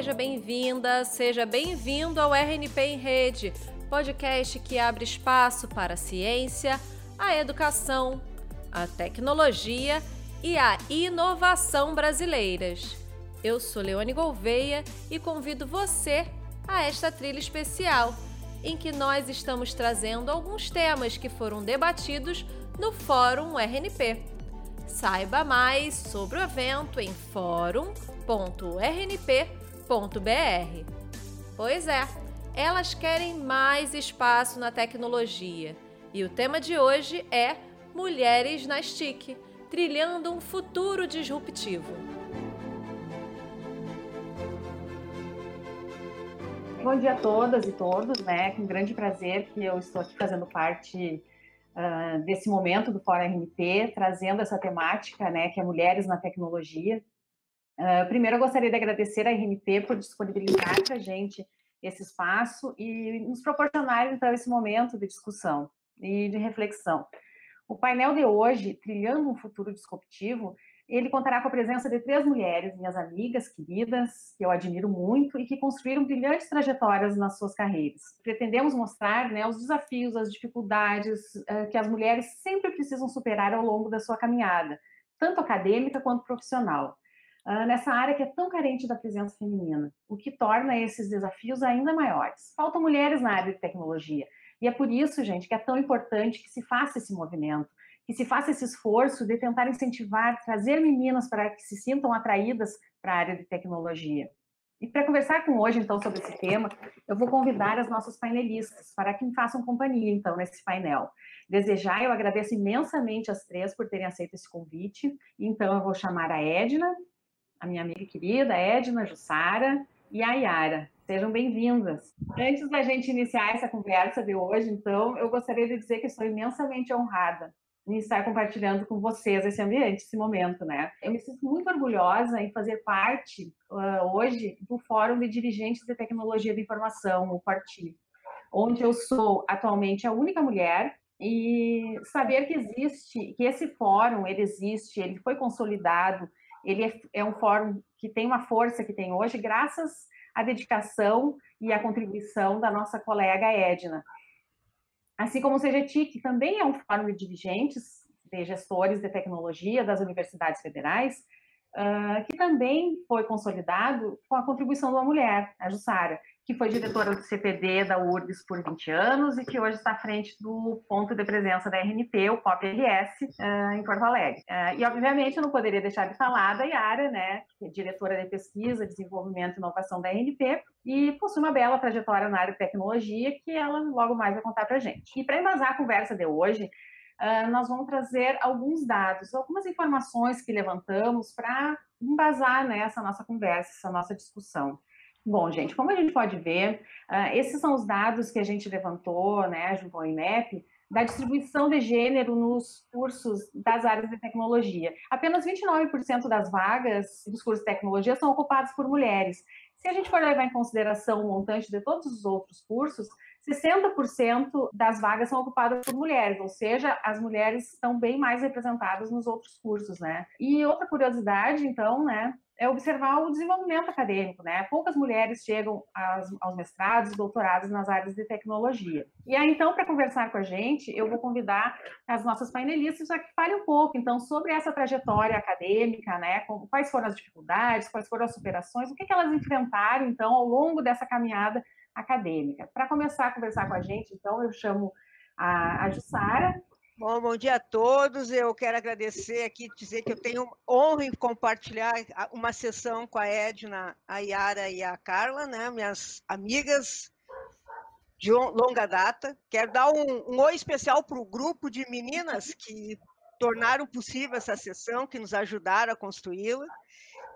seja bem-vinda, seja bem-vindo ao RNP em Rede, podcast que abre espaço para a ciência, a educação, a tecnologia e a inovação brasileiras. Eu sou Leone Gouveia e convido você a esta trilha especial, em que nós estamos trazendo alguns temas que foram debatidos no Fórum RNP. Saiba mais sobre o evento em Pois é, elas querem mais espaço na tecnologia e o tema de hoje é Mulheres na STIC trilhando um futuro disruptivo. Bom dia a todas e todos, né? Com grande prazer que eu estou aqui fazendo parte uh, desse momento do Fórum RMP, trazendo essa temática, né, que é mulheres na tecnologia. Uh, primeiro, eu gostaria de agradecer a RMP por disponibilizar para a gente esse espaço e nos proporcionar, então, esse momento de discussão e de reflexão. O painel de hoje, Trilhando um Futuro Disruptivo, ele contará com a presença de três mulheres, minhas amigas queridas, que eu admiro muito e que construíram brilhantes trajetórias nas suas carreiras. Pretendemos mostrar né, os desafios, as dificuldades uh, que as mulheres sempre precisam superar ao longo da sua caminhada, tanto acadêmica quanto profissional. Uh, nessa área que é tão carente da presença feminina, o que torna esses desafios ainda maiores. Faltam mulheres na área de tecnologia, e é por isso, gente, que é tão importante que se faça esse movimento, que se faça esse esforço de tentar incentivar, trazer meninas para que se sintam atraídas para a área de tecnologia. E para conversar com hoje, então, sobre esse tema, eu vou convidar as nossas painelistas para que me façam companhia, então, nesse painel. Desejar, eu agradeço imensamente as três por terem aceito esse convite. Então, eu vou chamar a Edna, a minha amiga querida, Edna, Jussara e a Yara. Sejam bem-vindas. Antes da gente iniciar essa conversa de hoje, então, eu gostaria de dizer que estou imensamente honrada em estar compartilhando com vocês esse ambiente, esse momento, né? Eu me sinto muito orgulhosa em fazer parte uh, hoje do Fórum de Dirigentes de Tecnologia de Informação, o FORTI, onde eu sou atualmente a única mulher e saber que existe, que esse fórum, ele existe, ele foi consolidado, ele é, é um fórum que tem uma força que tem hoje, graças à dedicação e à contribuição da nossa colega Edna. Assim como o CGTIC também é um fórum de dirigentes, de gestores de tecnologia das universidades federais, uh, que também foi consolidado com a contribuição de uma mulher, a Jussara, que foi diretora do CPD da URBS por 20 anos e que hoje está à frente do ponto de presença da RNP, o POP-RS, uh, em Porto Alegre. Uh, e, obviamente, eu não poderia deixar de falar da Yara, né, que é diretora de pesquisa, desenvolvimento e inovação da RNP, e possui uma bela trajetória na área de tecnologia que ela logo mais vai contar para gente. E para embasar a conversa de hoje, uh, nós vamos trazer alguns dados, algumas informações que levantamos para embasar nessa nossa conversa, essa nossa discussão. Bom, gente, como a gente pode ver, uh, esses são os dados que a gente levantou, né, junto ao INEP, da distribuição de gênero nos cursos das áreas de tecnologia. Apenas 29% das vagas dos cursos de tecnologia são ocupadas por mulheres. Se a gente for levar em consideração o montante de todos os outros cursos, 60% das vagas são ocupadas por mulheres, ou seja, as mulheres estão bem mais representadas nos outros cursos, né? E outra curiosidade, então, né, é observar o desenvolvimento acadêmico, né? Poucas mulheres chegam aos, aos mestrados, doutorados nas áreas de tecnologia. E aí, então, para conversar com a gente, eu vou convidar as nossas painelistas para que falem um pouco, então, sobre essa trajetória acadêmica, né? quais foram as dificuldades, quais foram as superações, o que, que elas enfrentaram, então, ao longo dessa caminhada acadêmica. Para começar a conversar com a gente, então, eu chamo a, a Jussara, Bom, bom dia a todos. Eu quero agradecer aqui, dizer que eu tenho honra em compartilhar uma sessão com a Edna, a Yara e a Carla, né, minhas amigas de longa data. Quero dar um, um oi especial para o grupo de meninas que tornaram possível essa sessão, que nos ajudaram a construí-la.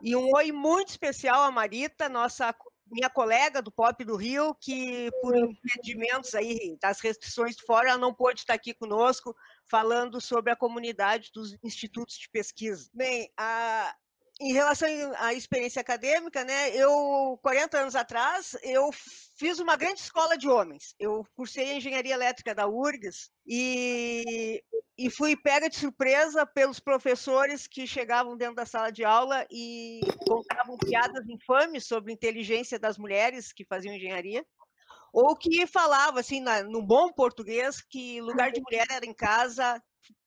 E um oi muito especial à Marita, nossa minha colega do Pop do Rio, que por impedimentos aí das restrições de fora, ela não pôde estar aqui conosco falando sobre a comunidade dos institutos de pesquisa. Bem, a, em relação à experiência acadêmica, né, eu, 40 anos atrás, eu fiz uma grande escola de homens. Eu cursei engenharia elétrica da URGS e, e fui pega de surpresa pelos professores que chegavam dentro da sala de aula e contavam piadas infames sobre a inteligência das mulheres que faziam engenharia ou que falava assim, na, no bom português, que lugar de mulher era em casa,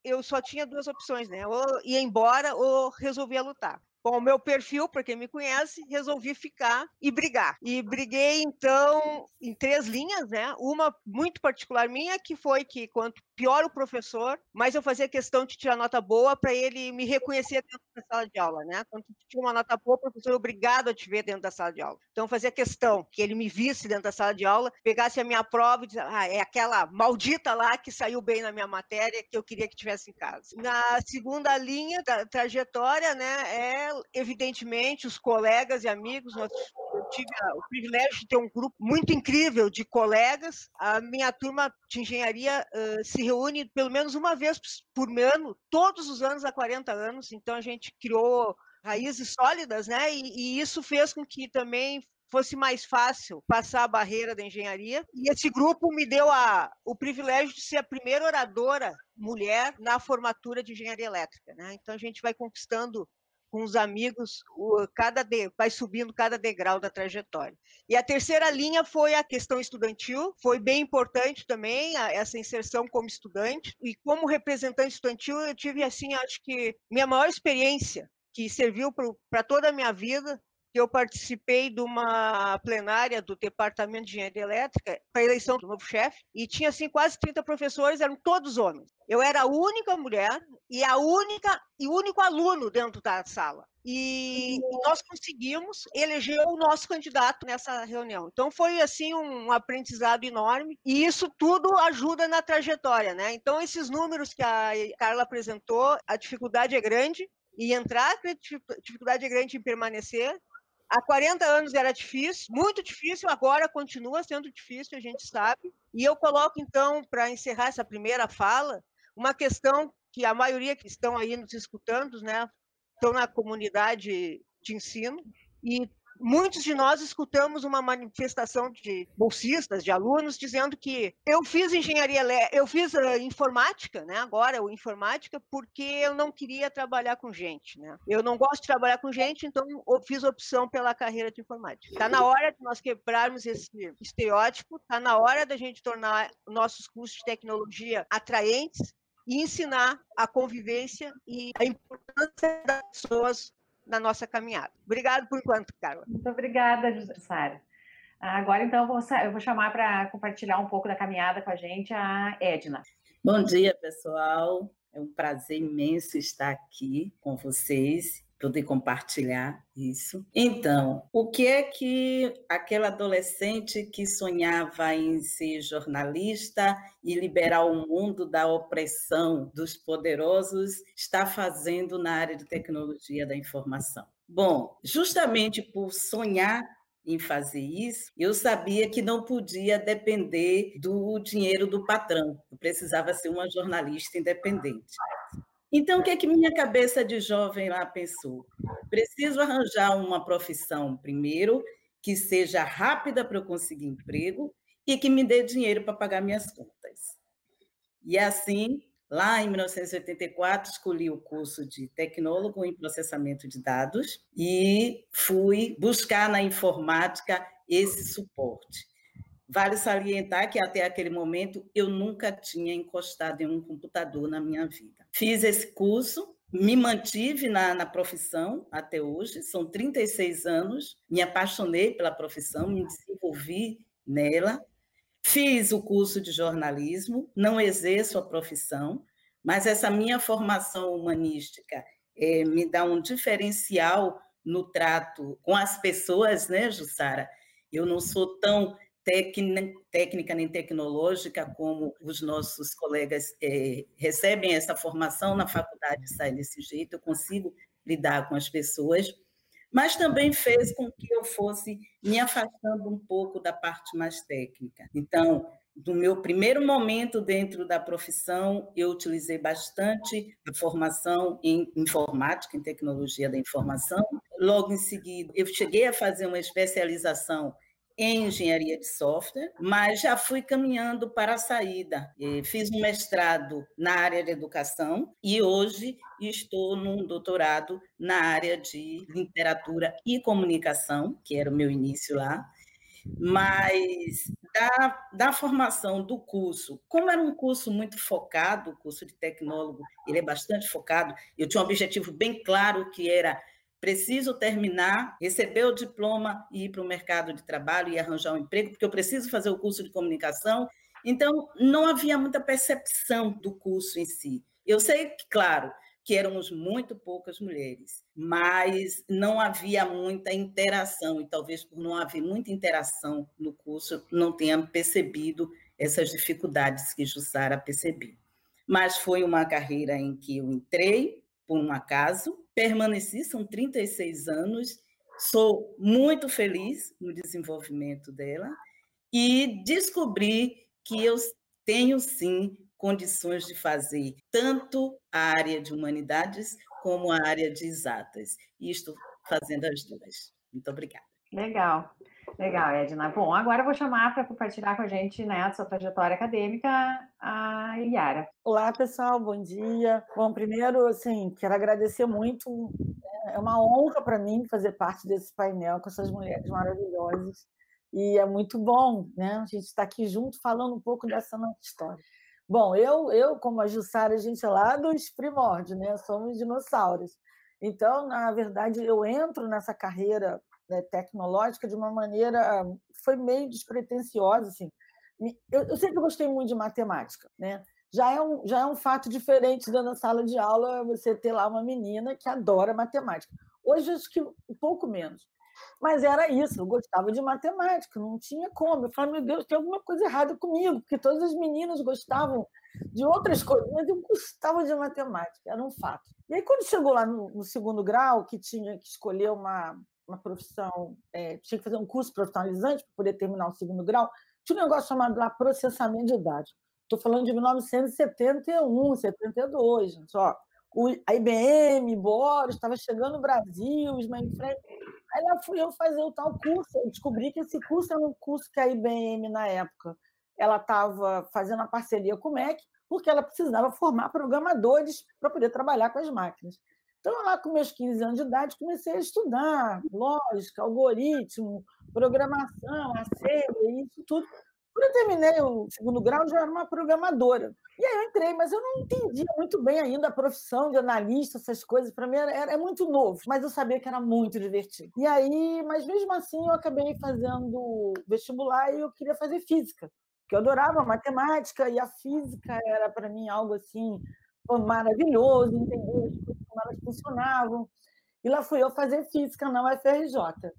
eu só tinha duas opções, né? Ou ia embora ou resolvia lutar. Com o meu perfil, para quem me conhece, resolvi ficar e brigar. E briguei, então, em três linhas, né? Uma muito particular minha, que foi que quanto pior o professor, mas eu fazia questão de tirar nota boa para ele me reconhecer dentro da sala de aula, né? Quando tinha uma nota boa, o professor é obrigado a te ver dentro da sala de aula. Então, fazia questão que ele me visse dentro da sala de aula, pegasse a minha prova e dizia, ah, é aquela maldita lá que saiu bem na minha matéria que eu queria que tivesse em casa. Na segunda linha da trajetória, né, é evidentemente os colegas e amigos, nós eu tive o privilégio de ter um grupo muito incrível de colegas. A minha turma de engenharia uh, se reúne pelo menos uma vez por ano, todos os anos há 40 anos. Então a gente criou raízes sólidas, né? E, e isso fez com que também fosse mais fácil passar a barreira da engenharia. E esse grupo me deu a, o privilégio de ser a primeira oradora mulher na formatura de engenharia elétrica. Né? Então a gente vai conquistando com os amigos, o, cada de, vai subindo cada degrau da trajetória. E a terceira linha foi a questão estudantil, foi bem importante também a, essa inserção como estudante e como representante estudantil eu tive assim, acho que minha maior experiência que serviu para toda a minha vida eu participei de uma plenária do Departamento de Engenharia Elétrica para a eleição do novo chefe, e tinha assim quase 30 professores, eram todos homens. Eu era a única mulher e a única e único aluno dentro da sala. E, e nós conseguimos eleger o nosso candidato nessa reunião. Então foi assim um aprendizado enorme e isso tudo ajuda na trajetória, né? Então esses números que a Carla apresentou, a dificuldade é grande, e entrar, a dificuldade é grande em permanecer, Há 40 anos era difícil, muito difícil, agora continua sendo difícil, a gente sabe. E eu coloco, então, para encerrar essa primeira fala, uma questão que a maioria que estão aí nos escutando, né, estão na comunidade de ensino, e muitos de nós escutamos uma manifestação de bolsistas, de alunos, dizendo que eu fiz engenharia, eu fiz uh, informática, né? Agora o informática porque eu não queria trabalhar com gente, né? Eu não gosto de trabalhar com gente, então eu fiz opção pela carreira de informática. Está na hora de nós quebrarmos esse estereótipo, está na hora da gente tornar nossos cursos de tecnologia atraentes e ensinar a convivência e a importância das pessoas na nossa caminhada. Obrigado por enquanto, Carla. Muito obrigada, Sara. Agora, então, eu vou, eu vou chamar para compartilhar um pouco da caminhada com a gente a Edna. Bom dia, pessoal. É um prazer imenso estar aqui com vocês poder compartilhar isso. Então, o que é que aquela adolescente que sonhava em ser jornalista e liberar o mundo da opressão dos poderosos está fazendo na área de tecnologia da informação? Bom, justamente por sonhar em fazer isso, eu sabia que não podia depender do dinheiro do patrão. Eu precisava ser uma jornalista independente. Então, o que é que minha cabeça de jovem lá pensou? Preciso arranjar uma profissão, primeiro, que seja rápida para eu conseguir emprego e que me dê dinheiro para pagar minhas contas. E assim, lá em 1984, escolhi o curso de tecnólogo em processamento de dados e fui buscar na informática esse suporte. Vale salientar que até aquele momento eu nunca tinha encostado em um computador na minha vida. Fiz esse curso, me mantive na, na, profissão até hoje, são 36 anos, me apaixonei pela profissão, me desenvolvi nela. Fiz o curso de jornalismo, não exerço a profissão, mas essa minha formação humanística é, me dá um diferencial no trato com as pessoas, né, Jussara? Eu não sou tão técnica nem tecnológica, como os nossos colegas é, recebem essa formação na faculdade e saem desse jeito, eu consigo lidar com as pessoas, mas também fez com que eu fosse me afastando um pouco da parte mais técnica. Então, no meu primeiro momento dentro da profissão, eu utilizei bastante a formação em informática, em tecnologia da informação. Logo em seguida, eu cheguei a fazer uma especialização em engenharia de software, mas já fui caminhando para a saída. Fiz um mestrado na área de educação e hoje estou num doutorado na área de literatura e comunicação, que era o meu início lá. Mas da, da formação do curso, como era um curso muito focado, o curso de tecnólogo, ele é bastante focado, eu tinha um objetivo bem claro que era preciso terminar, receber o diploma e ir para o mercado de trabalho e arranjar um emprego, porque eu preciso fazer o curso de comunicação. Então, não havia muita percepção do curso em si. Eu sei que, claro, que éramos muito poucas mulheres, mas não havia muita interação, e talvez por não haver muita interação no curso, não tenha percebido essas dificuldades que Jussara percebeu. Mas foi uma carreira em que eu entrei por um acaso, permaneci, são 36 anos, sou muito feliz no desenvolvimento dela e descobri que eu tenho sim condições de fazer tanto a área de humanidades como a área de exatas. E estou fazendo as duas. Muito obrigada. Legal. Legal, Edna. Bom, agora eu vou chamar para compartilhar com a gente né, a sua trajetória acadêmica, a Eliara. Olá, pessoal, bom dia. Bom, primeiro, assim, quero agradecer muito. Né, é uma honra para mim fazer parte desse painel com essas mulheres maravilhosas. E é muito bom, né? A gente está aqui junto falando um pouco dessa nossa história. Bom, eu, eu como a Jussara, a gente é lá dos primórdios, né? Somos dinossauros. Então, na verdade, eu entro nessa carreira né, tecnológica de uma maneira foi meio despretensiosa assim eu, eu, sempre gostei muito de matemática né já é um já é um fato diferente da sala de aula você ter lá uma menina que adora matemática hoje acho que um pouco menos mas era isso, eu gostava de matemática, não tinha como. Eu falei, meu Deus, tem alguma coisa errada comigo, porque todas as meninas gostavam de outras coisas, mas eu gostava de matemática, era um fato. E aí, quando chegou lá no, no segundo grau, que tinha que escolher uma, uma profissão, é, tinha que fazer um curso profissionalizante para poder terminar o segundo grau, tinha um negócio chamado lá processamento de dados. Estou falando de 1971, 72, só. O, a IBM, Boris, estava chegando no Brasil, os mainframes. Aí lá fui eu fazer o tal curso. Eu descobri que esse curso era um curso que a IBM, na época, ela estava fazendo a parceria com o MEC, porque ela precisava formar programadores para poder trabalhar com as máquinas. Então, lá com meus 15 anos de idade, comecei a estudar lógica, algoritmo, programação, assembly, isso tudo. Quando eu terminei o segundo grau, já era uma programadora. E aí eu entrei, mas eu não entendia muito bem ainda a profissão de analista, essas coisas. Para mim era, era, muito novo, mas eu sabia que era muito divertido. E aí, mas mesmo assim, eu acabei fazendo vestibular e eu queria fazer física, porque eu adorava matemática e a física era para mim algo assim maravilhoso, entender as coisas como elas funcionavam. E lá fui eu fazer física na UFRJ.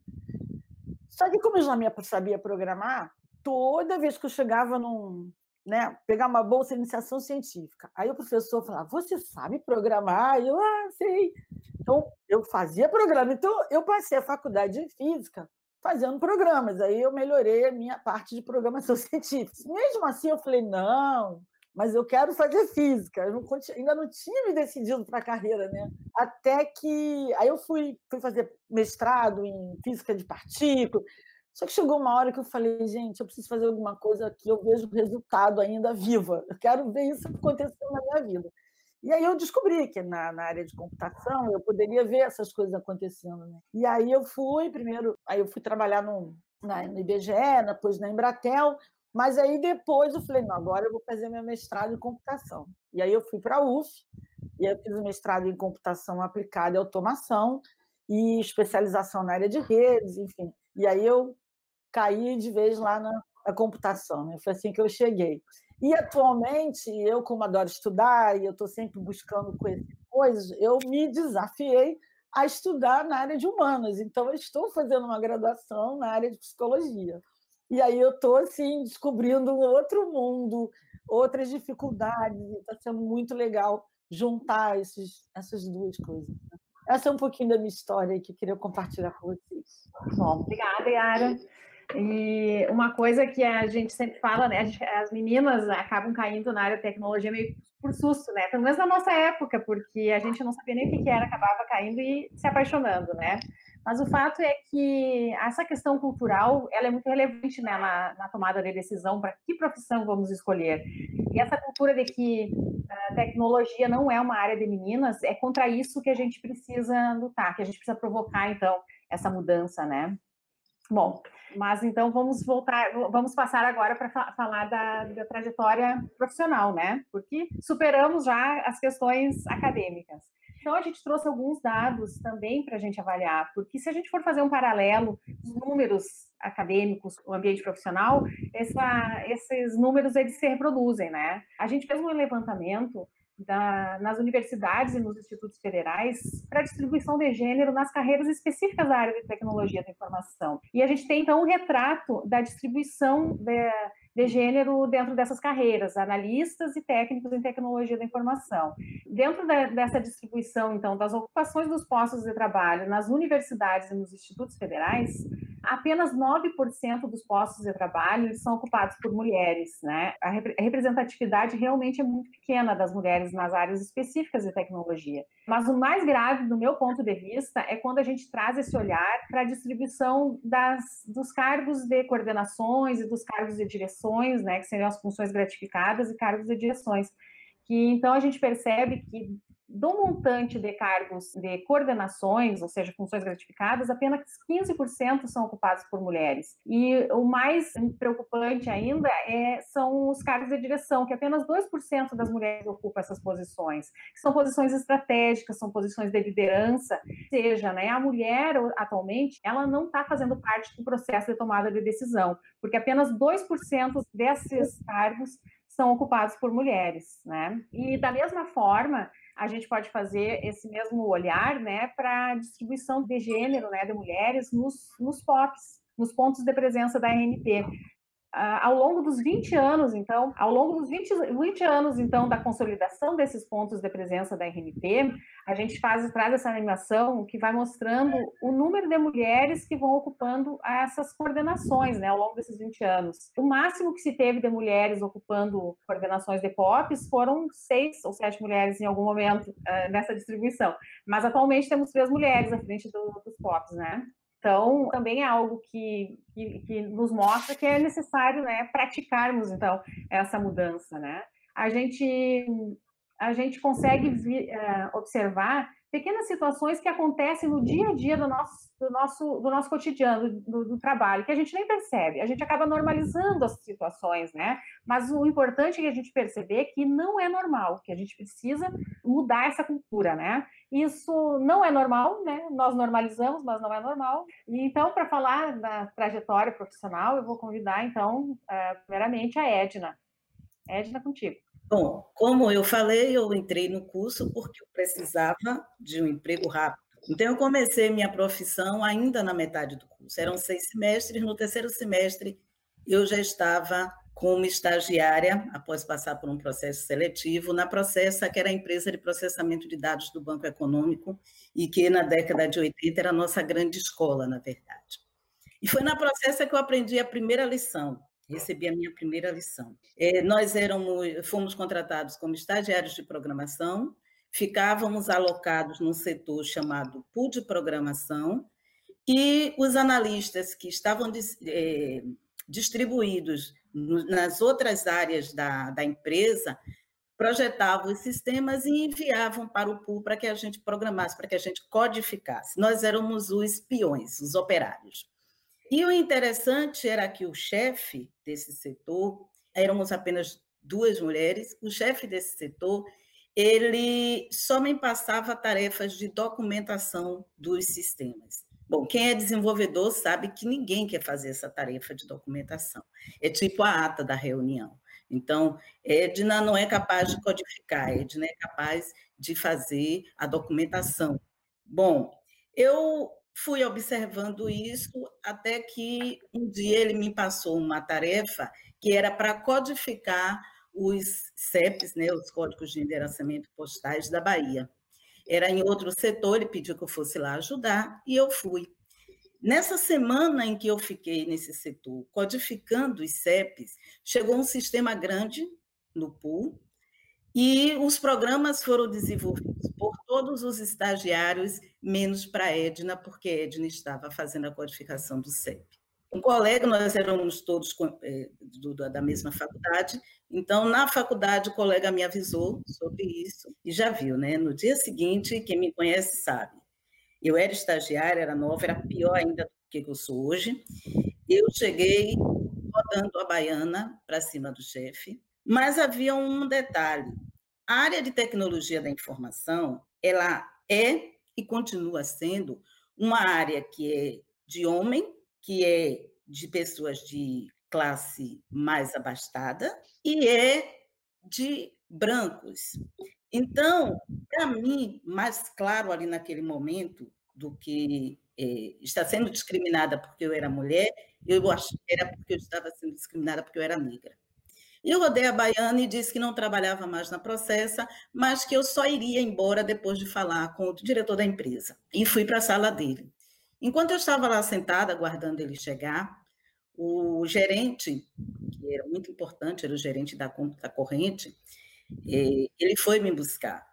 Só que como eu já sabia programar, toda vez que eu chegava num, né, pegar uma bolsa de iniciação científica, aí o professor falava: "Você sabe programar?" Eu: "Ah, sei". Então, eu fazia programa. Então, eu passei a faculdade de física fazendo programas. Aí eu melhorei a minha parte de programação científica. Mesmo assim, eu falei: "Não, mas eu quero fazer física. Eu não, ainda não tinha me decidido para a carreira, né? Até que aí eu fui, fui fazer mestrado em física de partículas. Só que chegou uma hora que eu falei, gente, eu preciso fazer alguma coisa que eu vejo o resultado ainda viva. Eu quero ver isso acontecendo na minha vida. E aí eu descobri que na, na, área de computação eu poderia ver essas coisas acontecendo. Né? E aí eu fui, primeiro, aí eu fui trabalhar no, na, no IBGE, depois na Embratel, mas aí depois eu falei, não, agora eu vou fazer meu mestrado em computação. E aí eu fui para a UF, e eu fiz o mestrado em computação aplicada e automação, e especialização na área de redes, enfim. E aí eu caí de vez lá na, na computação, né? foi assim que eu cheguei. E atualmente, eu como adoro estudar, e eu estou sempre buscando coisas, eu me desafiei a estudar na área de humanas. Então, eu estou fazendo uma graduação na área de psicologia. E aí eu estou assim, descobrindo um outro mundo, outras dificuldades, está sendo muito legal juntar esses, essas duas coisas. Né? Essa é um pouquinho da minha história que eu queria compartilhar com vocês. Bom, obrigada, Yara. E uma coisa que a gente sempre fala, né? as meninas acabam caindo na área de tecnologia meio por susto, né? Pelo menos na nossa época, porque a gente não sabia nem o que era, acabava caindo e se apaixonando, né? Mas o fato é que essa questão cultural ela é muito relevante né, na, na tomada de decisão para que profissão vamos escolher. E essa cultura de que a tecnologia não é uma área de meninas, é contra isso que a gente precisa lutar, que a gente precisa provocar, então, essa mudança, né? Bom, mas então vamos voltar, vamos passar agora para falar da, da, trajetória profissional, né? Porque superamos já as questões acadêmicas. Então a gente trouxe alguns dados também para a gente avaliar, porque se a gente for fazer um paralelo dos números acadêmicos, o ambiente profissional, essa, esses números eles se reproduzem, né? A gente fez um levantamento da, nas universidades e nos institutos federais para distribuição de gênero nas carreiras específicas da área de tecnologia da informação. E a gente tem, então, um retrato da distribuição de, de gênero dentro dessas carreiras, analistas e técnicos em tecnologia da informação. Dentro da, dessa distribuição, então, das ocupações dos postos de trabalho nas universidades e nos institutos federais, apenas 9% dos postos de trabalho são ocupados por mulheres, né? A representatividade realmente é muito pequena das mulheres nas áreas específicas de tecnologia. Mas o mais grave, do meu ponto de vista, é quando a gente traz esse olhar para a distribuição das, dos cargos de coordenações e dos cargos de direções, né? Que seriam as funções gratificadas e cargos de direções. Que então a gente percebe que do montante de cargos de coordenações, ou seja, funções gratificadas, apenas 15% são ocupados por mulheres. E o mais preocupante ainda é, são os cargos de direção, que apenas 2% das mulheres ocupam essas posições. São posições estratégicas, são posições de liderança, ou seja, né, a mulher atualmente ela não está fazendo parte do processo de tomada de decisão, porque apenas 2% desses cargos são ocupados por mulheres, né? E da mesma forma, a gente pode fazer esse mesmo olhar né, para a distribuição de gênero né, de mulheres nos, nos POPs, nos pontos de presença da RNP. Ao longo dos 20 anos, então, ao longo dos 20, 20, anos, então, da consolidação desses pontos de presença da RNP, a gente faz, traz essa animação que vai mostrando o número de mulheres que vão ocupando essas coordenações, né, ao longo desses 20 anos. O máximo que se teve de mulheres ocupando coordenações de POPs foram seis ou sete mulheres em algum momento uh, nessa distribuição, mas atualmente temos três mulheres à frente do, dos POPs, né? Então, também é algo que, que, que, nos mostra que é necessário né, praticarmos, então, essa mudança, né? A gente, a gente consegue vi, uh, observar pequenas situações que acontecem no dia a dia do nosso, do nosso, do nosso cotidiano, do, do, trabalho, que a gente nem percebe. A gente acaba normalizando as situações, né? Mas o importante é a gente perceber que não é normal, que a gente precisa mudar essa cultura, né? Isso não é normal, né? Nós normalizamos, mas não é normal. Então, para falar da trajetória profissional, eu vou convidar, então, eh, primeiramente, a Edna. Edna, contigo. Bom, como eu falei, eu entrei no curso porque eu precisava de um emprego rápido. Então, eu comecei minha profissão ainda na metade do curso. Eram seis semestres. No terceiro semestre, eu já estava como estagiária, após passar por um processo seletivo, na Processa, que era a empresa de processamento de dados do Banco Econômico, e que na década de 80 era a nossa grande escola, na verdade. E foi na Processa que eu aprendi a primeira lição, recebi a minha primeira lição. É, nós éramos, fomos contratados como estagiários de programação, ficávamos alocados num setor chamado pool de programação, e os analistas que estavam é, distribuídos nas outras áreas da, da empresa projetavam os sistemas e enviavam para o pool para que a gente programasse, para que a gente codificasse. Nós éramos os peões, os operários. E o interessante era que o chefe desse setor, éramos apenas duas mulheres, o chefe desse setor, ele só me passava tarefas de documentação dos sistemas. Bom, quem é desenvolvedor sabe que ninguém quer fazer essa tarefa de documentação. É tipo a ata da reunião. Então, Edna não é capaz de codificar, Edna é capaz de fazer a documentação. Bom, eu fui observando isso até que um dia ele me passou uma tarefa que era para codificar os CEPs, né, os códigos de endereçamento postais da Bahia. Era em outro setor, ele pediu que eu fosse lá ajudar e eu fui. nessa semana em que eu fiquei nesse setor, codificando os CEPs, chegou um sistema grande no pool e os programas foram desenvolvidos por todos os estagiários, menos para a Edna, porque a Edna estava fazendo a codificação do CEP. Um colega, nós éramos todos é, da mesma faculdade, então, na faculdade, o colega me avisou sobre isso e já viu, né? No dia seguinte, quem me conhece sabe. Eu era estagiária, era nova, era pior ainda do que eu sou hoje. Eu cheguei rodando a baiana para cima do chefe, mas havia um detalhe. A área de tecnologia da informação, ela é e continua sendo uma área que é de homem, que é de pessoas de classe mais abastada e é de brancos. Então, para mim, mais claro ali naquele momento do que é, está sendo discriminada porque eu era mulher, eu acho que era porque eu estava sendo discriminada porque eu era negra. E eu rodei a Baiana e disse que não trabalhava mais na Processa, mas que eu só iria embora depois de falar com o diretor da empresa. E fui para a sala dele. Enquanto eu estava lá sentada, aguardando ele chegar, o gerente, que era muito importante, era o gerente da conta corrente, eh, ele foi me buscar.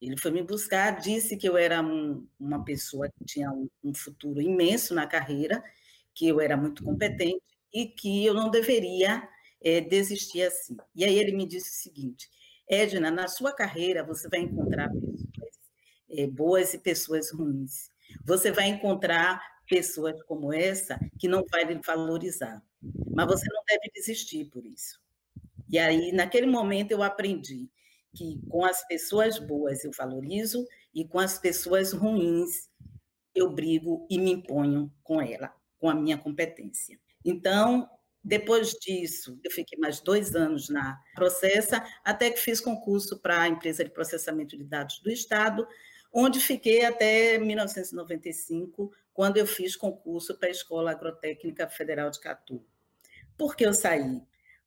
Ele foi me buscar, disse que eu era um, uma pessoa que tinha um, um futuro imenso na carreira, que eu era muito competente e que eu não deveria é, desistir assim. E aí ele me disse o seguinte: Edna, na sua carreira você vai encontrar pessoas é, boas e pessoas ruins. Você vai encontrar pessoas como essa que não vai lhe valorizar, mas você não deve desistir por isso. E aí, naquele momento, eu aprendi que com as pessoas boas eu valorizo e com as pessoas ruins eu brigo e me imponho com ela, com a minha competência. Então, depois disso, eu fiquei mais dois anos na Processa, até que fiz concurso para a empresa de processamento de dados do Estado, onde fiquei até 1995, quando eu fiz concurso para a Escola Agrotécnica Federal de Catu. Por que eu saí?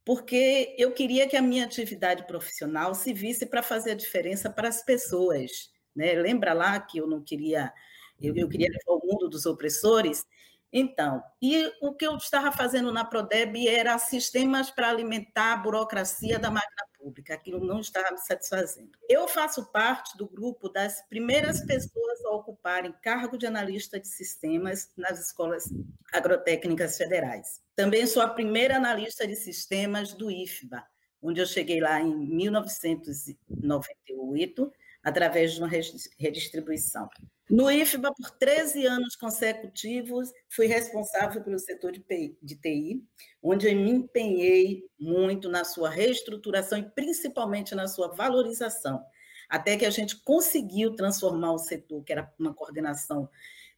Porque eu queria que a minha atividade profissional se visse para fazer a diferença para as pessoas. Né? Lembra lá que eu não queria, eu, eu queria levar o mundo dos opressores? Então, e o que eu estava fazendo na Prodeb era sistemas para alimentar a burocracia da máquina pública, aquilo não estava me satisfazendo. Eu faço parte do grupo das primeiras pessoas a ocuparem cargo de analista de sistemas nas escolas agrotécnicas federais. Também sou a primeira analista de sistemas do IFBA, onde eu cheguei lá em 1998, através de uma redistribuição. No IFBA, por 13 anos consecutivos, fui responsável pelo setor de TI, onde eu me empenhei muito na sua reestruturação e principalmente na sua valorização, até que a gente conseguiu transformar o setor, que era uma coordenação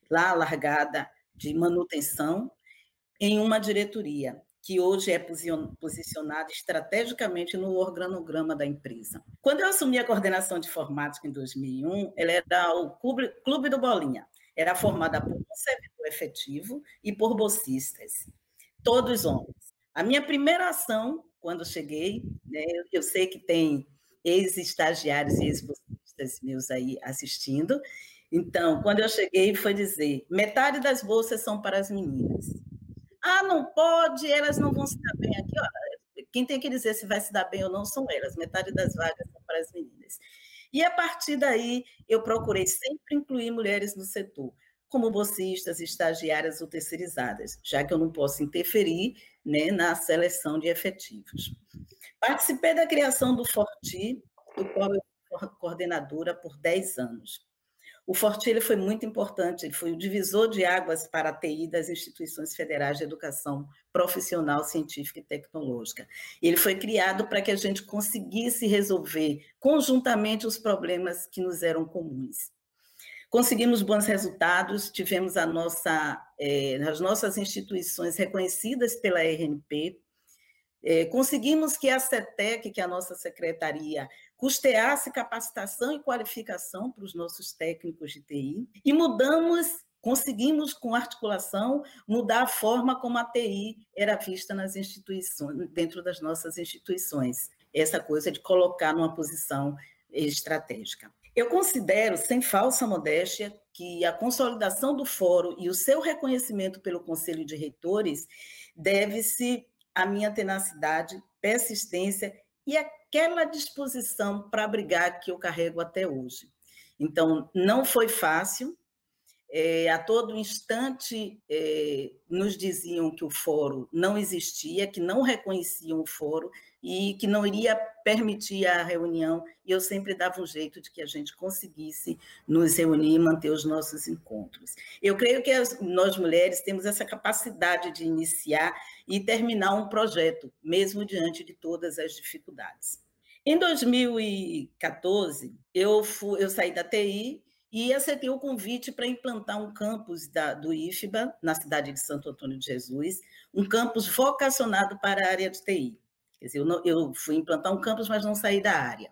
lá largada de manutenção, em uma diretoria que hoje é posicionada estrategicamente no organograma da empresa. Quando eu assumi a coordenação de informática em 2001, ela era o Clube, Clube do Bolinha. Era formada por um servidor efetivo e por bolsistas, todos homens. A minha primeira ação, quando cheguei, né, eu sei que tem ex-estagiários e ex-bolsistas meus aí assistindo, então, quando eu cheguei, foi dizer: metade das bolsas são para as meninas. Ah, não pode, elas não vão se dar bem aqui. Ó, quem tem que dizer se vai se dar bem ou não são elas. Metade das vagas são para as meninas. E a partir daí, eu procurei sempre incluir mulheres no setor, como bolsistas, estagiárias ou terceirizadas, já que eu não posso interferir né, na seleção de efetivos. Participei da criação do Forti, do qual eu fui coordenadora por 10 anos. O Fortilha foi muito importante, ele foi o divisor de águas para a TI das instituições federais de educação profissional, científica e tecnológica. Ele foi criado para que a gente conseguisse resolver conjuntamente os problemas que nos eram comuns. Conseguimos bons resultados, tivemos nossa, eh, as nossas instituições reconhecidas pela RNP, eh, conseguimos que a CETEC, que é a nossa secretaria, custeasse capacitação e qualificação para os nossos técnicos de TI e mudamos, conseguimos com articulação mudar a forma como a TI era vista nas instituições, dentro das nossas instituições. Essa coisa de colocar numa posição estratégica. Eu considero, sem falsa modéstia, que a consolidação do fórum e o seu reconhecimento pelo Conselho de Reitores deve-se à minha tenacidade, persistência e aquela disposição para brigar que eu carrego até hoje. Então, não foi fácil, é, a todo instante é, nos diziam que o fórum não existia, que não reconheciam o fórum e que não iria permitir a reunião, e eu sempre dava um jeito de que a gente conseguisse nos reunir e manter os nossos encontros. Eu creio que as, nós mulheres temos essa capacidade de iniciar e terminar um projeto, mesmo diante de todas as dificuldades. Em 2014, eu, fui, eu saí da TI e aceitei o convite para implantar um campus da, do IFBA, na cidade de Santo Antônio de Jesus, um campus vocacionado para a área de TI. Quer dizer, eu, não, eu fui implantar um campus, mas não saí da área.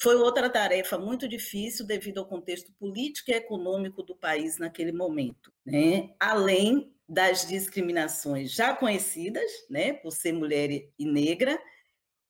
Foi outra tarefa muito difícil devido ao contexto político e econômico do país naquele momento, né? além das discriminações já conhecidas, né, por ser mulher e negra,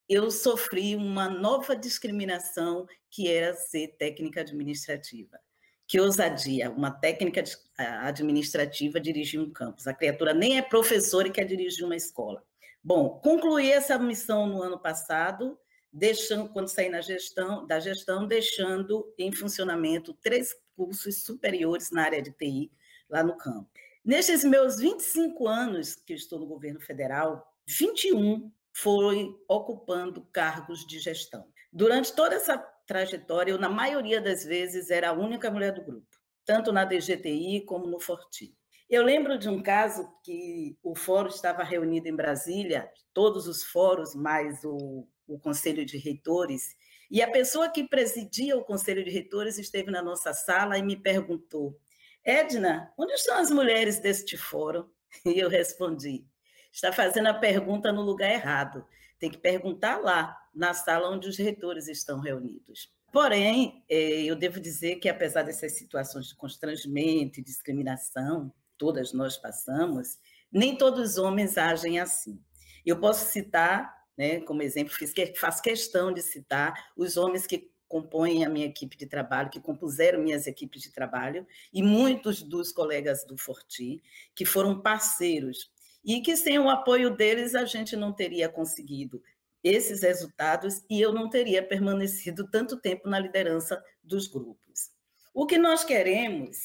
eu sofri uma nova discriminação que era ser técnica administrativa. Que ousadia, uma técnica administrativa dirigir um campus. A criatura nem é professora e quer dirigir uma escola. Bom, concluí essa missão no ano passado, deixando, quando saí na gestão, da gestão, deixando em funcionamento três cursos superiores na área de TI lá no campo. Nestes meus 25 anos que estou no governo federal, 21 foi ocupando cargos de gestão. Durante toda essa trajetória, eu, na maioria das vezes, era a única mulher do grupo, tanto na DGTI como no Forti. Eu lembro de um caso que o fórum estava reunido em Brasília, todos os fóruns, mais o, o Conselho de Reitores, e a pessoa que presidia o Conselho de Reitores esteve na nossa sala e me perguntou: Edna, onde estão as mulheres deste fórum? E eu respondi: está fazendo a pergunta no lugar errado. Tem que perguntar lá, na sala onde os reitores estão reunidos. Porém, é, eu devo dizer que, apesar dessas situações de constrangimento e discriminação, todas nós passamos, nem todos os homens agem assim. Eu posso citar, né, como exemplo, fiz, faço questão de citar os homens que compõem a minha equipe de trabalho, que compuseram minhas equipes de trabalho, e muitos dos colegas do Forti, que foram parceiros e que sem o apoio deles a gente não teria conseguido esses resultados e eu não teria permanecido tanto tempo na liderança dos grupos. O que nós queremos,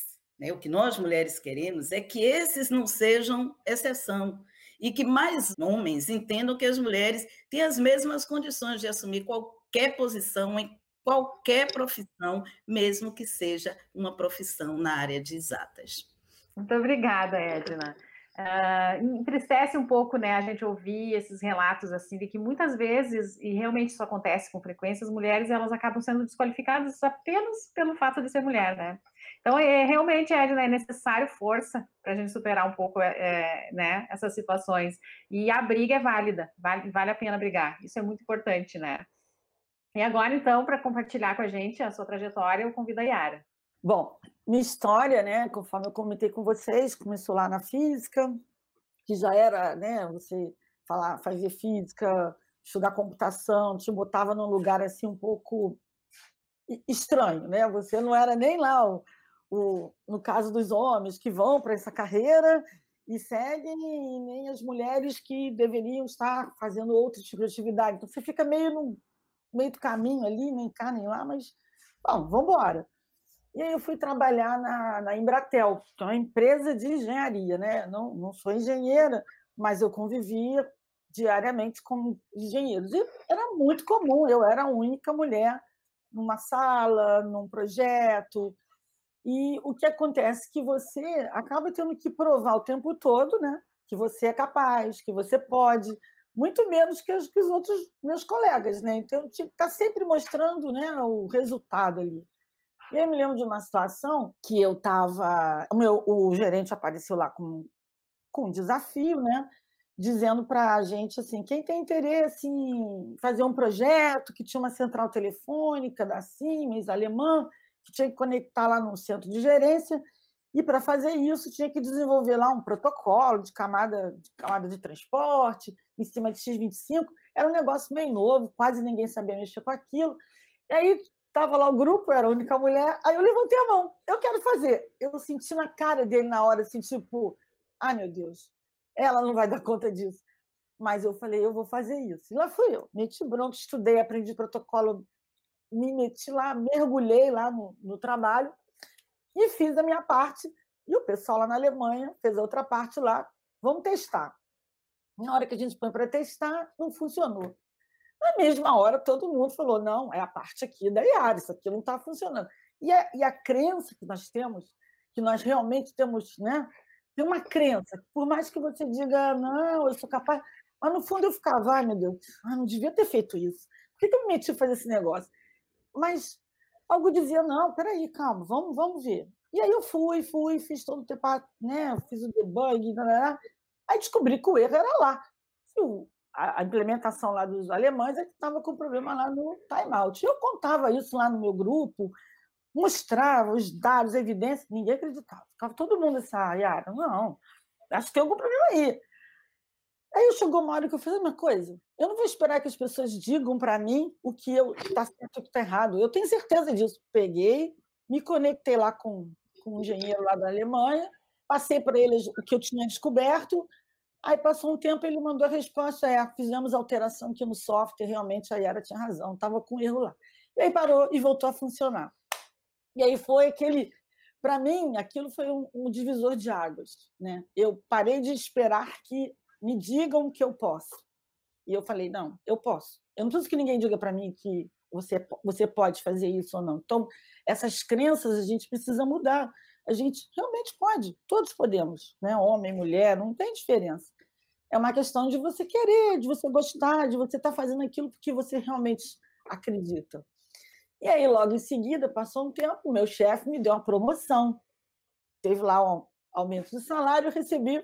né, o que nós mulheres queremos, é que esses não sejam exceção e que mais homens entendam que as mulheres têm as mesmas condições de assumir qualquer posição em qualquer profissão, mesmo que seja uma profissão na área de exatas. Muito obrigada, Edna. Uh, entristece um pouco, né, a gente ouvir esses relatos assim de que muitas vezes e realmente isso acontece com frequência, as mulheres elas acabam sendo desqualificadas apenas pelo fato de ser mulher, né? Então é realmente é, é necessário força para a gente superar um pouco é, é, né, essas situações e a briga é válida, vale, vale a pena brigar. Isso é muito importante, né? E agora então para compartilhar com a gente a sua trajetória, eu convido a Yara. Bom, minha história, né, conforme eu comentei com vocês, começou lá na física, que já era, né, você falar, fazer física, estudar computação, te botava num lugar assim um pouco estranho, né? Você não era nem lá o, o no caso dos homens que vão para essa carreira e seguem, nem as mulheres que deveriam estar fazendo outro tipo de atividade. Então você fica meio no meio do caminho ali, nem cá nem lá, mas bom, vamos embora. E aí eu fui trabalhar na, na Embratel, que é uma empresa de engenharia, né? Não, não sou engenheira, mas eu convivia diariamente com engenheiros. E era muito comum, eu era a única mulher numa sala, num projeto. E o que acontece é que você acaba tendo que provar o tempo todo, né? Que você é capaz, que você pode, muito menos que os, que os outros meus colegas, né? Então, tinha que estar sempre mostrando né, o resultado ali. E eu me lembro de uma situação que eu estava. O, meu, o gerente apareceu lá com, com um desafio, né? Dizendo para a gente assim: quem tem interesse em fazer um projeto que tinha uma central telefônica da Siemens, alemã, tinha que conectar lá no centro de gerência, e para fazer isso tinha que desenvolver lá um protocolo de camada de, camada de transporte em cima de X25. Era um negócio meio novo, quase ninguém sabia mexer com aquilo. E aí Tava lá o grupo, era a única mulher. Aí eu levantei a mão. Eu quero fazer. Eu senti na cara dele na hora, assim, tipo, ai meu Deus, ela não vai dar conta disso. Mas eu falei, eu vou fazer isso. E lá fui eu. Meti bronco, estudei, aprendi protocolo, me meti lá, mergulhei lá no, no trabalho e fiz a minha parte. E o pessoal lá na Alemanha fez a outra parte lá. Vamos testar. Na hora que a gente põe para testar, não funcionou. Na mesma hora, todo mundo falou: não, é a parte aqui da Iara, isso aqui não está funcionando. E a, e a crença que nós temos, que nós realmente temos, né? Tem uma crença, por mais que você diga, não, eu sou capaz. Mas no fundo eu ficava, ai meu Deus, eu não devia ter feito isso. Por que eu me meti a fazer esse negócio? Mas algo dizia, não, peraí, calma, vamos, vamos ver. E aí eu fui, fui, fiz todo o tempo, né? Fiz o debug, blá, blá, blá. aí descobri que o erro era lá. A, implementação lá dos alemães é que estava com problema lá no timeout. Eu contava isso lá no meu grupo, mostrava os dados, a evidência, ninguém acreditava. Ficava todo mundo assim, ah, Yara, não, acho que tem algum problema aí. Aí chegou uma hora que eu fiz uma coisa. Eu não vou esperar que as pessoas digam para mim o que está certo e o que está errado. Eu tenho certeza disso. Peguei, me conectei lá com, com um engenheiro lá da Alemanha, passei para eles o que eu tinha descoberto. Aí passou um tempo, ele mandou a resposta: é, fizemos alteração aqui no software, realmente a Yara tinha razão, estava com erro lá. E aí parou e voltou a funcionar. E aí foi aquele. Para mim, aquilo foi um, um divisor de águas. Né? Eu parei de esperar que me digam que eu posso. E eu falei, não, eu posso. Eu não preciso que ninguém diga para mim que você, você pode fazer isso ou não. Então, essas crenças a gente precisa mudar. A gente realmente pode, todos podemos, né? homem, mulher, não tem diferença. É uma questão de você querer, de você gostar, de você estar tá fazendo aquilo porque você realmente acredita. E aí, logo em seguida, passou um tempo, meu chefe me deu uma promoção. Teve lá um aumento de salário, eu recebi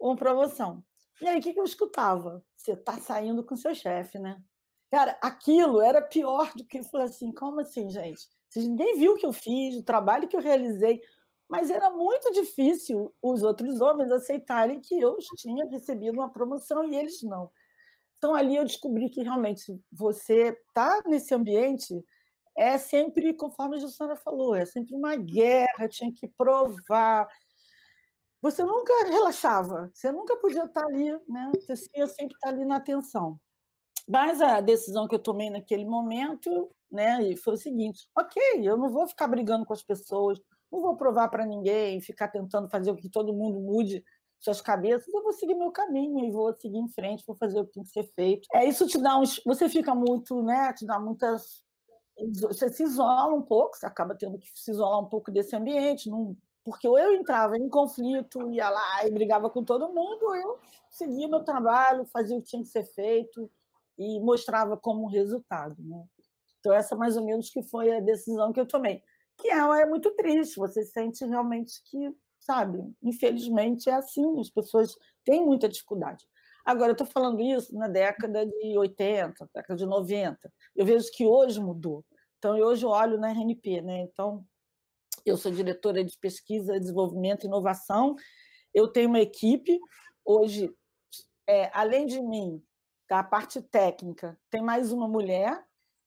uma promoção. E aí, o que, eu escutava? Você está saindo com seu chefe, né? Cara, aquilo era pior do que falar assim, como assim, gente? Ninguém viu o que eu fiz, o trabalho que eu realizei, mas era muito difícil os outros homens aceitarem que eu tinha recebido uma promoção e eles não. Então ali eu descobri que realmente você tá nesse ambiente é sempre, conforme a Jussara falou, é sempre uma guerra, tinha que provar, você nunca relaxava, você nunca podia estar ali, né? Você ia sempre estar ali na atenção. Mas a decisão que eu tomei naquele momento, né, foi o seguinte: ok, eu não vou ficar brigando com as pessoas, não vou provar para ninguém, ficar tentando fazer o que todo mundo mude suas cabeças, eu vou seguir meu caminho e vou seguir em frente, vou fazer o que tem que ser feito. É isso te dá uns, você fica muito, né, te dá muitas você se isola um pouco, você acaba tendo que se isolar um pouco desse ambiente, não porque ou eu entrava em conflito, ia lá e brigava com todo mundo, ou eu seguia meu trabalho, fazia o que tinha que ser feito e mostrava como resultado. Né? Então, essa mais ou menos que foi a decisão que eu tomei. Que é, é muito triste, você sente realmente que, sabe, infelizmente é assim, as pessoas têm muita dificuldade. Agora, eu estou falando isso na década de 80, década de 90. Eu vejo que hoje mudou. Então, eu hoje olho na RNP, né? Então, eu sou diretora de pesquisa, desenvolvimento e inovação. Eu tenho uma equipe, hoje, é, além de mim, da parte técnica, tem mais uma mulher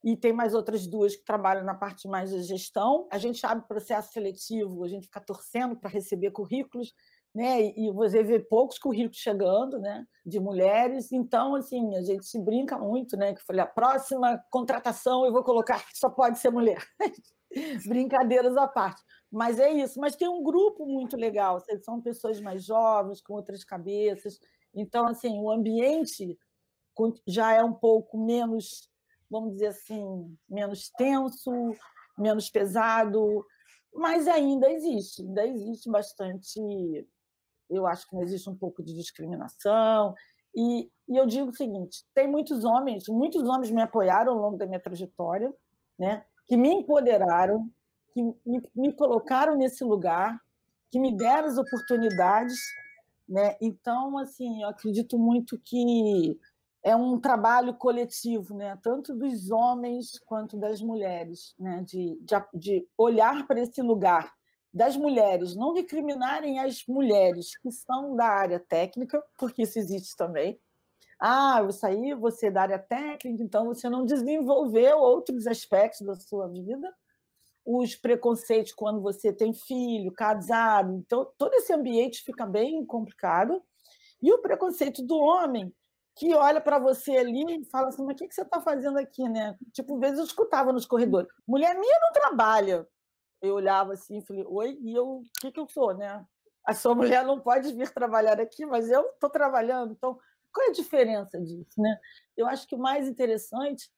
e tem mais outras duas que trabalham na parte mais de gestão. A gente abre processo seletivo, a gente fica torcendo para receber currículos, né? E você vê poucos currículos chegando, né? De mulheres. Então, assim, a gente se brinca muito, né? Que falei, a próxima contratação eu vou colocar só pode ser mulher. Brincadeiras à parte. Mas é isso. Mas tem um grupo muito legal. São pessoas mais jovens, com outras cabeças. Então, assim, o ambiente já é um pouco menos, vamos dizer assim, menos tenso, menos pesado, mas ainda existe, ainda existe bastante. Eu acho que existe um pouco de discriminação. E, e eu digo o seguinte: tem muitos homens, muitos homens me apoiaram ao longo da minha trajetória, né? Que me empoderaram, que me, me colocaram nesse lugar, que me deram as oportunidades. Né? Então, assim, eu acredito muito que é um trabalho coletivo, né? tanto dos homens quanto das mulheres, né? de, de, de olhar para esse lugar das mulheres, não recriminarem as mulheres que são da área técnica, porque isso existe também, ah, isso aí você é da área técnica, então você não desenvolveu outros aspectos da sua vida, os preconceitos quando você tem filho, casado, então todo esse ambiente fica bem complicado. E o preconceito do homem, que olha para você ali e fala assim: mas o que, que você está fazendo aqui, né? Tipo, às vezes eu escutava nos corredores: mulher minha não trabalha. Eu olhava assim e falei: oi, e eu, o que, que eu sou, né? A sua mulher não pode vir trabalhar aqui, mas eu estou trabalhando. Então, qual é a diferença disso, né? Eu acho que o mais interessante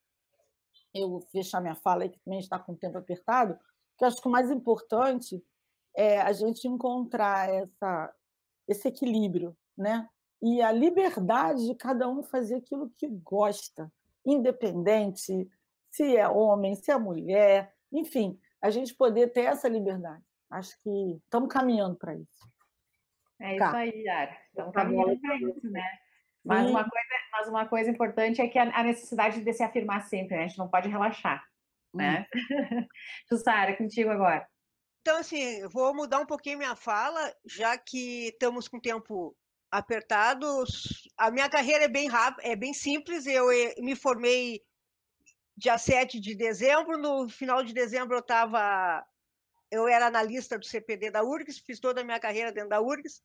eu vou fechar minha fala aí, que também está com o tempo apertado, que eu acho que o mais importante é a gente encontrar essa, esse equilíbrio, né? E a liberdade de cada um fazer aquilo que gosta, independente se é homem, se é mulher, enfim, a gente poder ter essa liberdade. Acho que estamos caminhando para isso. É isso aí, Yara. Estamos caminhando para isso, né? Mas uma, coisa, mas uma coisa importante é que a, necessidade de se afirmar sempre, né? A gente não pode relaxar, né? Hum. Jussara, contigo agora. Então, assim, vou mudar um pouquinho minha fala, já que estamos com tempo apertado. A minha carreira é bem rápida, é bem simples. Eu eh, me formei dia 7 de dezembro. No final de dezembro eu estava. Eu era analista do CPD da URGS, fiz toda a minha carreira dentro da URGS.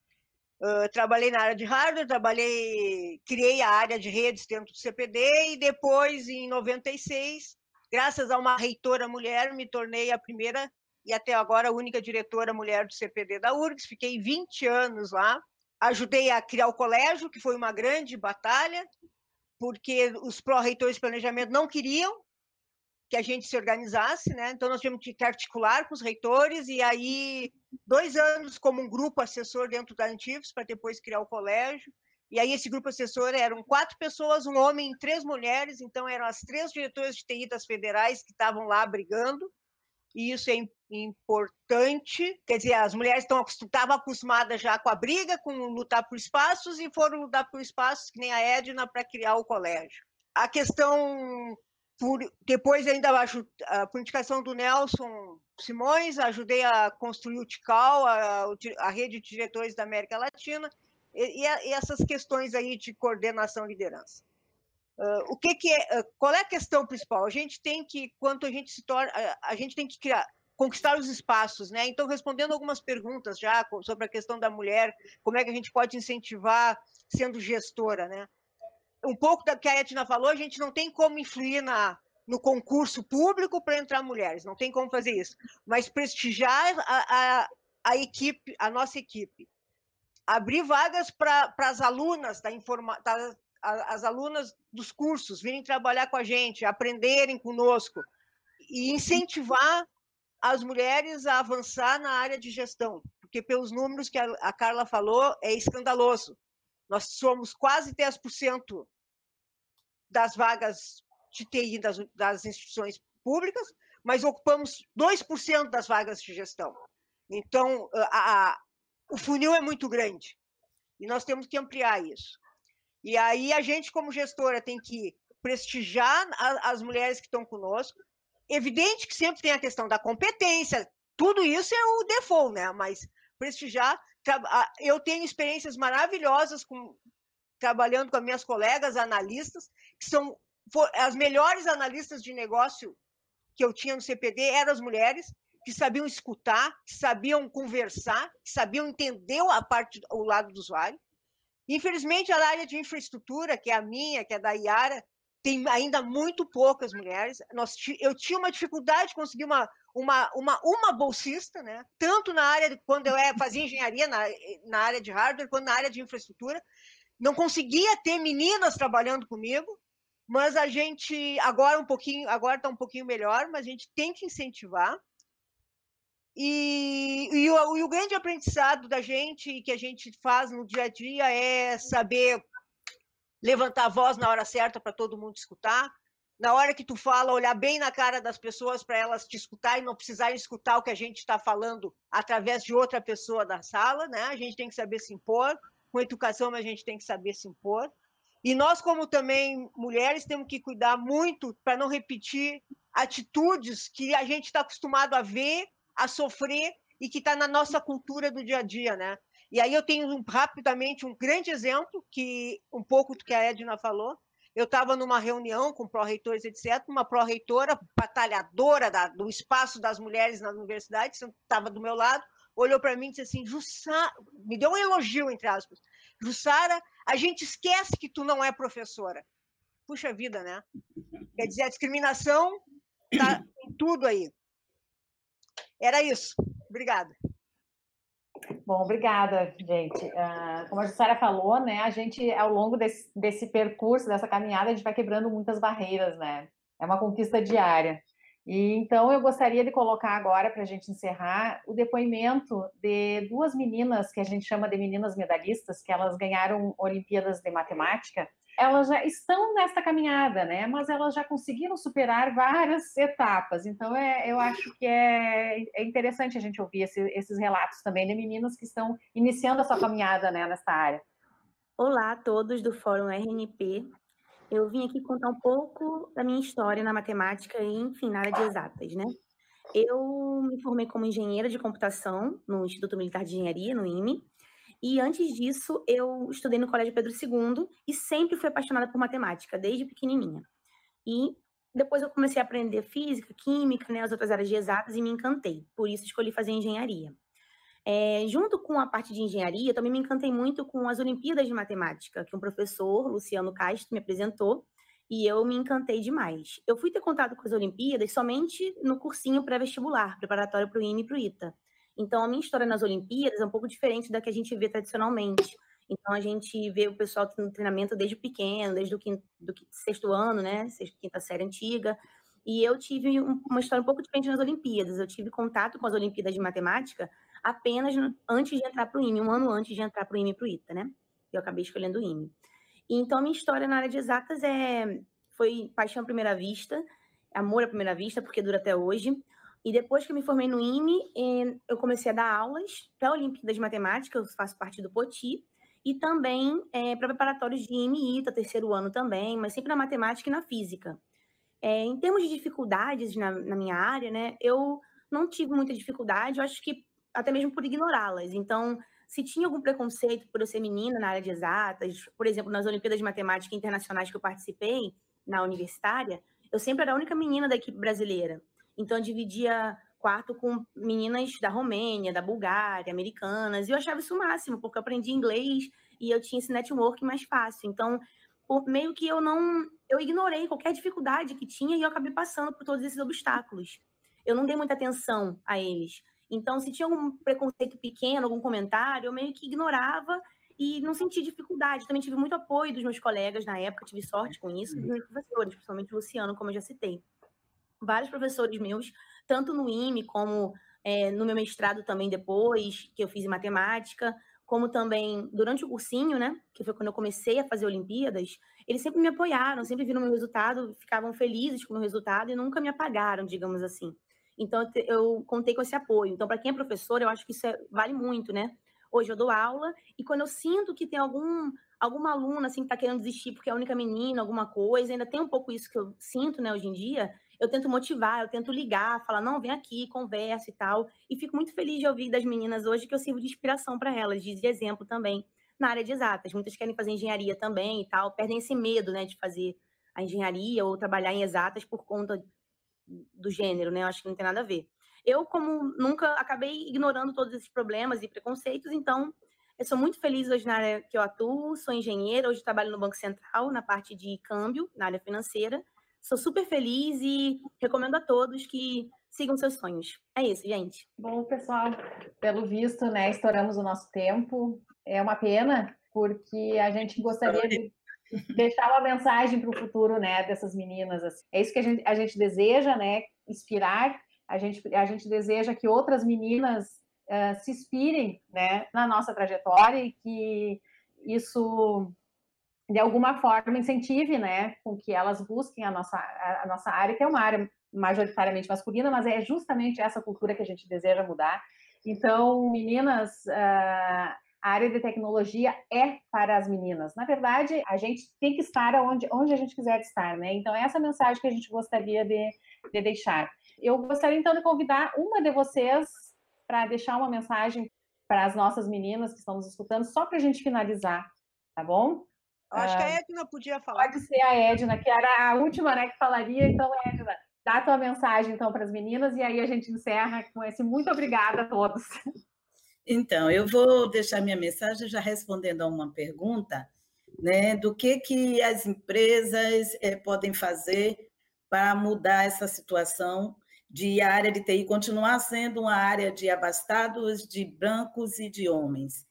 Uh, trabalhei na área de hardware, trabalhei, criei a área de redes dentro do CPD e depois, em 96, graças a uma reitora mulher, me tornei a primeira e até agora a única diretora mulher do CPD da URGS. Fiquei 20 anos lá. Ajudei a criar o colégio, que foi uma grande batalha, porque os pró-reitores de planejamento não queriam que a gente se organizasse, né? Então nós tivemos que articular com os reitores e aí dois anos como um grupo assessor dentro da Antivos para depois criar o colégio. E aí esse grupo assessor eram quatro pessoas, um homem e três mulheres, então eram as três diretoras de TI das federais que estavam lá brigando. E isso é importante, quer dizer, as mulheres estão estavam acostumadas já com a briga, com lutar por espaços e foram lutar por espaços que nem a Edna para criar o colégio. A questão por, depois, ainda por indicação do Nelson Simões, ajudei a construir o TICAL, a, a rede de diretores da América Latina, e, e, essas questões aí de coordenação e liderança. Uh, o que, que é, uh, qual é a questão principal? A gente tem que, quanto a gente se torna, a, a gente tem que criar, conquistar os espaços, né? Então, respondendo algumas perguntas já sobre a questão da mulher, como é que a gente pode incentivar sendo gestora, né? Um pouco da que a Etna falou, a gente não tem como influir na, no concurso público para entrar mulheres, não tem como fazer isso. Mas prestigiar a, a, a equipe, a nossa equipe. Abrir vagas para as alunas da informa, da, as alunas dos cursos virem trabalhar com a gente, aprenderem conosco e incentivar as mulheres a avançar na área de gestão, porque pelos números que a, a Carla falou, é escandaloso. Nós somos quase 10% das vagas de TI das, das instituições públicas, mas ocupamos 2% das vagas de gestão. Então, a, a, o funil é muito grande e nós temos que ampliar isso. E aí a gente, como gestora, tem que prestigiar a, as mulheres que estão conosco. Evidente que sempre tem a questão da competência, tudo isso é o default, né? Mas prestigiar eu tenho experiências maravilhosas com, trabalhando com as minhas colegas analistas, que são as melhores analistas de negócio que eu tinha no CPD eram as mulheres que sabiam escutar, que sabiam conversar, que sabiam entender a parte, o lado do usuário. Infelizmente, a área de infraestrutura, que é a minha, que é da Iara, tem ainda muito poucas mulheres. Nós, eu tinha uma dificuldade de conseguir uma, uma, uma, uma bolsista, né? tanto na área, de, quando eu é, fazia engenharia, na, na área de hardware, quanto na área de infraestrutura. Não conseguia ter meninas trabalhando comigo, mas a gente agora um pouquinho, agora está um pouquinho melhor, mas a gente tem que incentivar. E, e, o, e o grande aprendizado da gente, que a gente faz no dia a dia, é saber levantar a voz na hora certa para todo mundo escutar, na hora que tu fala, olhar bem na cara das pessoas para elas te escutar e não precisarem escutar o que a gente está falando através de outra pessoa da sala, né? A gente tem que saber se impor, com educação, mas a gente tem que saber se impor. E nós, como também mulheres, temos que cuidar muito para não repetir atitudes que a gente está acostumado a ver, a sofrer e que está na nossa cultura do dia a dia, né? E aí eu tenho rapidamente um grande exemplo, que um pouco do que a Edna falou. Eu estava numa reunião com pró-reitores, etc., uma pró-reitora batalhadora da, do espaço das mulheres na universidade, estava do meu lado, olhou para mim e disse assim, Jussara, me deu um elogio, entre aspas, Jussara, a gente esquece que tu não é professora. Puxa vida, né? Quer dizer, a discriminação está em tudo aí. Era isso. Obrigada. Bom, obrigada, gente. Uh, como a Jussara falou, né, a gente, ao longo desse, desse percurso, dessa caminhada, a gente vai quebrando muitas barreiras, né? É uma conquista diária. E então eu gostaria de colocar agora, para a gente encerrar, o depoimento de duas meninas que a gente chama de meninas medalhistas, que elas ganharam Olimpíadas de Matemática elas já estão nessa caminhada, né? Mas elas já conseguiram superar várias etapas. Então, é, eu acho que é, é interessante a gente ouvir esse, esses relatos também de meninas que estão iniciando a sua caminhada né, nessa área. Olá a todos do Fórum RNP. Eu vim aqui contar um pouco da minha história na matemática e, enfim, na área de exatas, né? Eu me formei como engenheira de computação no Instituto Militar de Engenharia, no IME, e antes disso, eu estudei no Colégio Pedro II e sempre fui apaixonada por matemática, desde pequenininha. E depois eu comecei a aprender física, química, né, as outras áreas de exatas e me encantei. Por isso escolhi fazer engenharia. É, junto com a parte de engenharia, também me encantei muito com as Olimpíadas de Matemática, que um professor, Luciano Castro, me apresentou, e eu me encantei demais. Eu fui ter contato com as Olimpíadas somente no cursinho pré-vestibular, preparatório para o INE e para o ITA. Então, a minha história nas Olimpíadas é um pouco diferente da que a gente vê tradicionalmente. Então, a gente vê o pessoal no treinamento desde pequeno, desde o quinto, do sexto ano, né? Sexta, quinta série antiga. E eu tive uma história um pouco diferente nas Olimpíadas. Eu tive contato com as Olimpíadas de Matemática apenas antes de entrar para o IME, um ano antes de entrar para o IME e para o ITA, né? Eu acabei escolhendo o IME. Então, a minha história na área de exatas é, foi paixão à primeira vista, amor à primeira vista, porque dura até hoje. E depois que eu me formei no IME, eu comecei a dar aulas para a Olimpíada de Matemática, eu faço parte do POTI, e também é, para preparatórios de IME ITA, terceiro ano também, mas sempre na matemática e na física. É, em termos de dificuldades na, na, minha área, né, eu não tive muita dificuldade, eu acho que até mesmo por ignorá-las. Então, se tinha algum preconceito por eu ser menina na área de exatas, por exemplo, nas Olimpíadas de Matemática Internacionais que eu participei, na universitária, eu sempre era a única menina da equipe brasileira. Então, eu dividia quarto com meninas da Romênia, da Bulgária, americanas, e eu achava isso o máximo, porque eu aprendi inglês e eu tinha esse network mais fácil. Então, por, meio que eu não. Eu ignorei qualquer dificuldade que tinha e eu acabei passando por todos esses obstáculos. Eu não dei muita atenção a eles. Então, se tinha algum preconceito pequeno, algum comentário, eu meio que ignorava e não senti dificuldade. Também tive muito apoio dos meus colegas na época, tive sorte com isso, dos meus professores, principalmente o Luciano, como eu já citei vários professores meus, tanto no IME como é, no meu mestrado também depois, que eu fiz em matemática, como também durante o cursinho, né, que foi quando eu comecei a fazer Olimpíadas, eles sempre me apoiaram, sempre viram meu resultado, ficavam felizes com o meu resultado e nunca me apagaram, digamos assim. Então, eu contei com esse apoio. Então, para quem é professor, eu acho que isso é, vale muito, né? Hoje eu dou aula e quando eu sinto que tem algum alguma aluna assim que está querendo desistir porque é a única menina, alguma coisa, ainda tem um pouco isso que eu sinto, né, hoje em dia, eu tento motivar, eu tento ligar, falar, não, vem aqui, conversa e tal. E fico muito feliz de ouvir das meninas hoje que eu sirvo de inspiração para elas, de exemplo também na área de exatas. Muitas querem fazer engenharia também e tal, perdem esse medo, né, de fazer a engenharia ou trabalhar em exatas por conta do gênero, né? Eu acho que não tem nada a ver. Eu, como nunca, acabei ignorando todos esses problemas e preconceitos, então eu sou muito feliz hoje na área que eu atuo, sou engenheira, hoje trabalho no Banco Central, na parte de câmbio, na área financeira, Sou super feliz e recomendo a todos que sigam seus sonhos. É isso, gente. Bom, pessoal, pelo visto, né, estouramos o nosso tempo. É uma pena, porque a gente gostaria de deixar uma mensagem para o futuro, né, dessas meninas. Assim. É isso que a gente, a gente deseja, né, inspirar. A gente, a gente deseja que outras meninas uh, se inspirem, né, na nossa trajetória e que isso de alguma forma incentive, né, com que elas busquem a nossa, a, nossa área, que é uma área majoritariamente masculina, mas é justamente essa cultura que a gente deseja mudar. Então, meninas, uh, a área de tecnologia é para as meninas. Na verdade, a gente tem que estar onde, onde a gente quiser estar, né? Então, essa é a mensagem que a gente gostaria de, de deixar. Eu gostaria, então, de convidar uma de vocês para deixar uma mensagem para as nossas meninas que estão nos escutando, só para a gente finalizar, tá bom? Acho que a ah, Edna podia falar. Pode ser a Edna, que era a última né, que falaria, então, Edna, dá a tua mensagem então para as meninas e aí a gente encerra com esse muito obrigada a todos. Então, eu vou deixar minha mensagem já respondendo a uma pergunta, né, do que que as empresas é, podem fazer para mudar essa situação de a área de TI continuar sendo uma área de abastados, de brancos e de homens.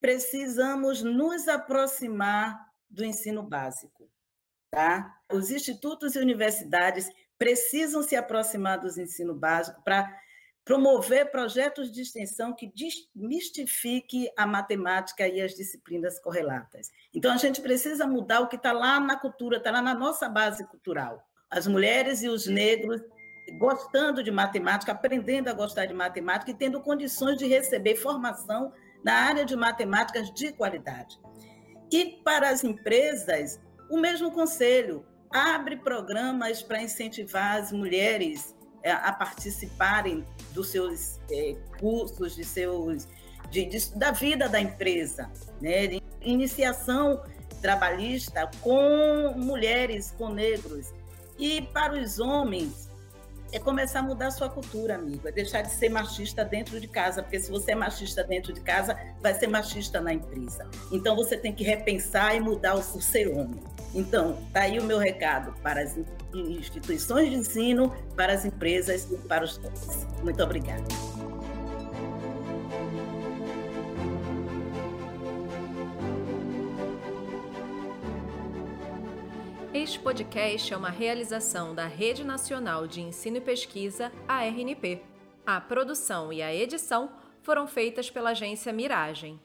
Precisamos nos aproximar do ensino básico, tá? Os institutos e universidades precisam se aproximar do ensino básico para promover projetos de extensão que desmistifique a matemática e as disciplinas correlatas. Então, a gente precisa mudar o que está lá na cultura, está lá na nossa base cultural. As mulheres e os negros gostando de matemática, aprendendo a gostar de matemática e tendo condições de receber formação na área de matemáticas de qualidade. E para as empresas, o mesmo conselho: abre programas para incentivar as mulheres eh, a participarem dos seus é, cursos, de seus, de, de, da vida da empresa, né? Iniciação trabalhista com mulheres, com negros. E para os homens, é começar a mudar a sua cultura, amigo. É deixar de ser machista dentro de casa, porque se você é machista dentro de casa, vai ser machista na empresa. Então você tem que repensar e mudar o, ser homem. Então, tá aí o meu recado para as instituições de ensino, para as empresas e para os todos. Muito obrigada. Este podcast é uma realização da Rede Nacional de Ensino e Pesquisa, a RNP. A produção e a edição foram feitas pela agência Miragem.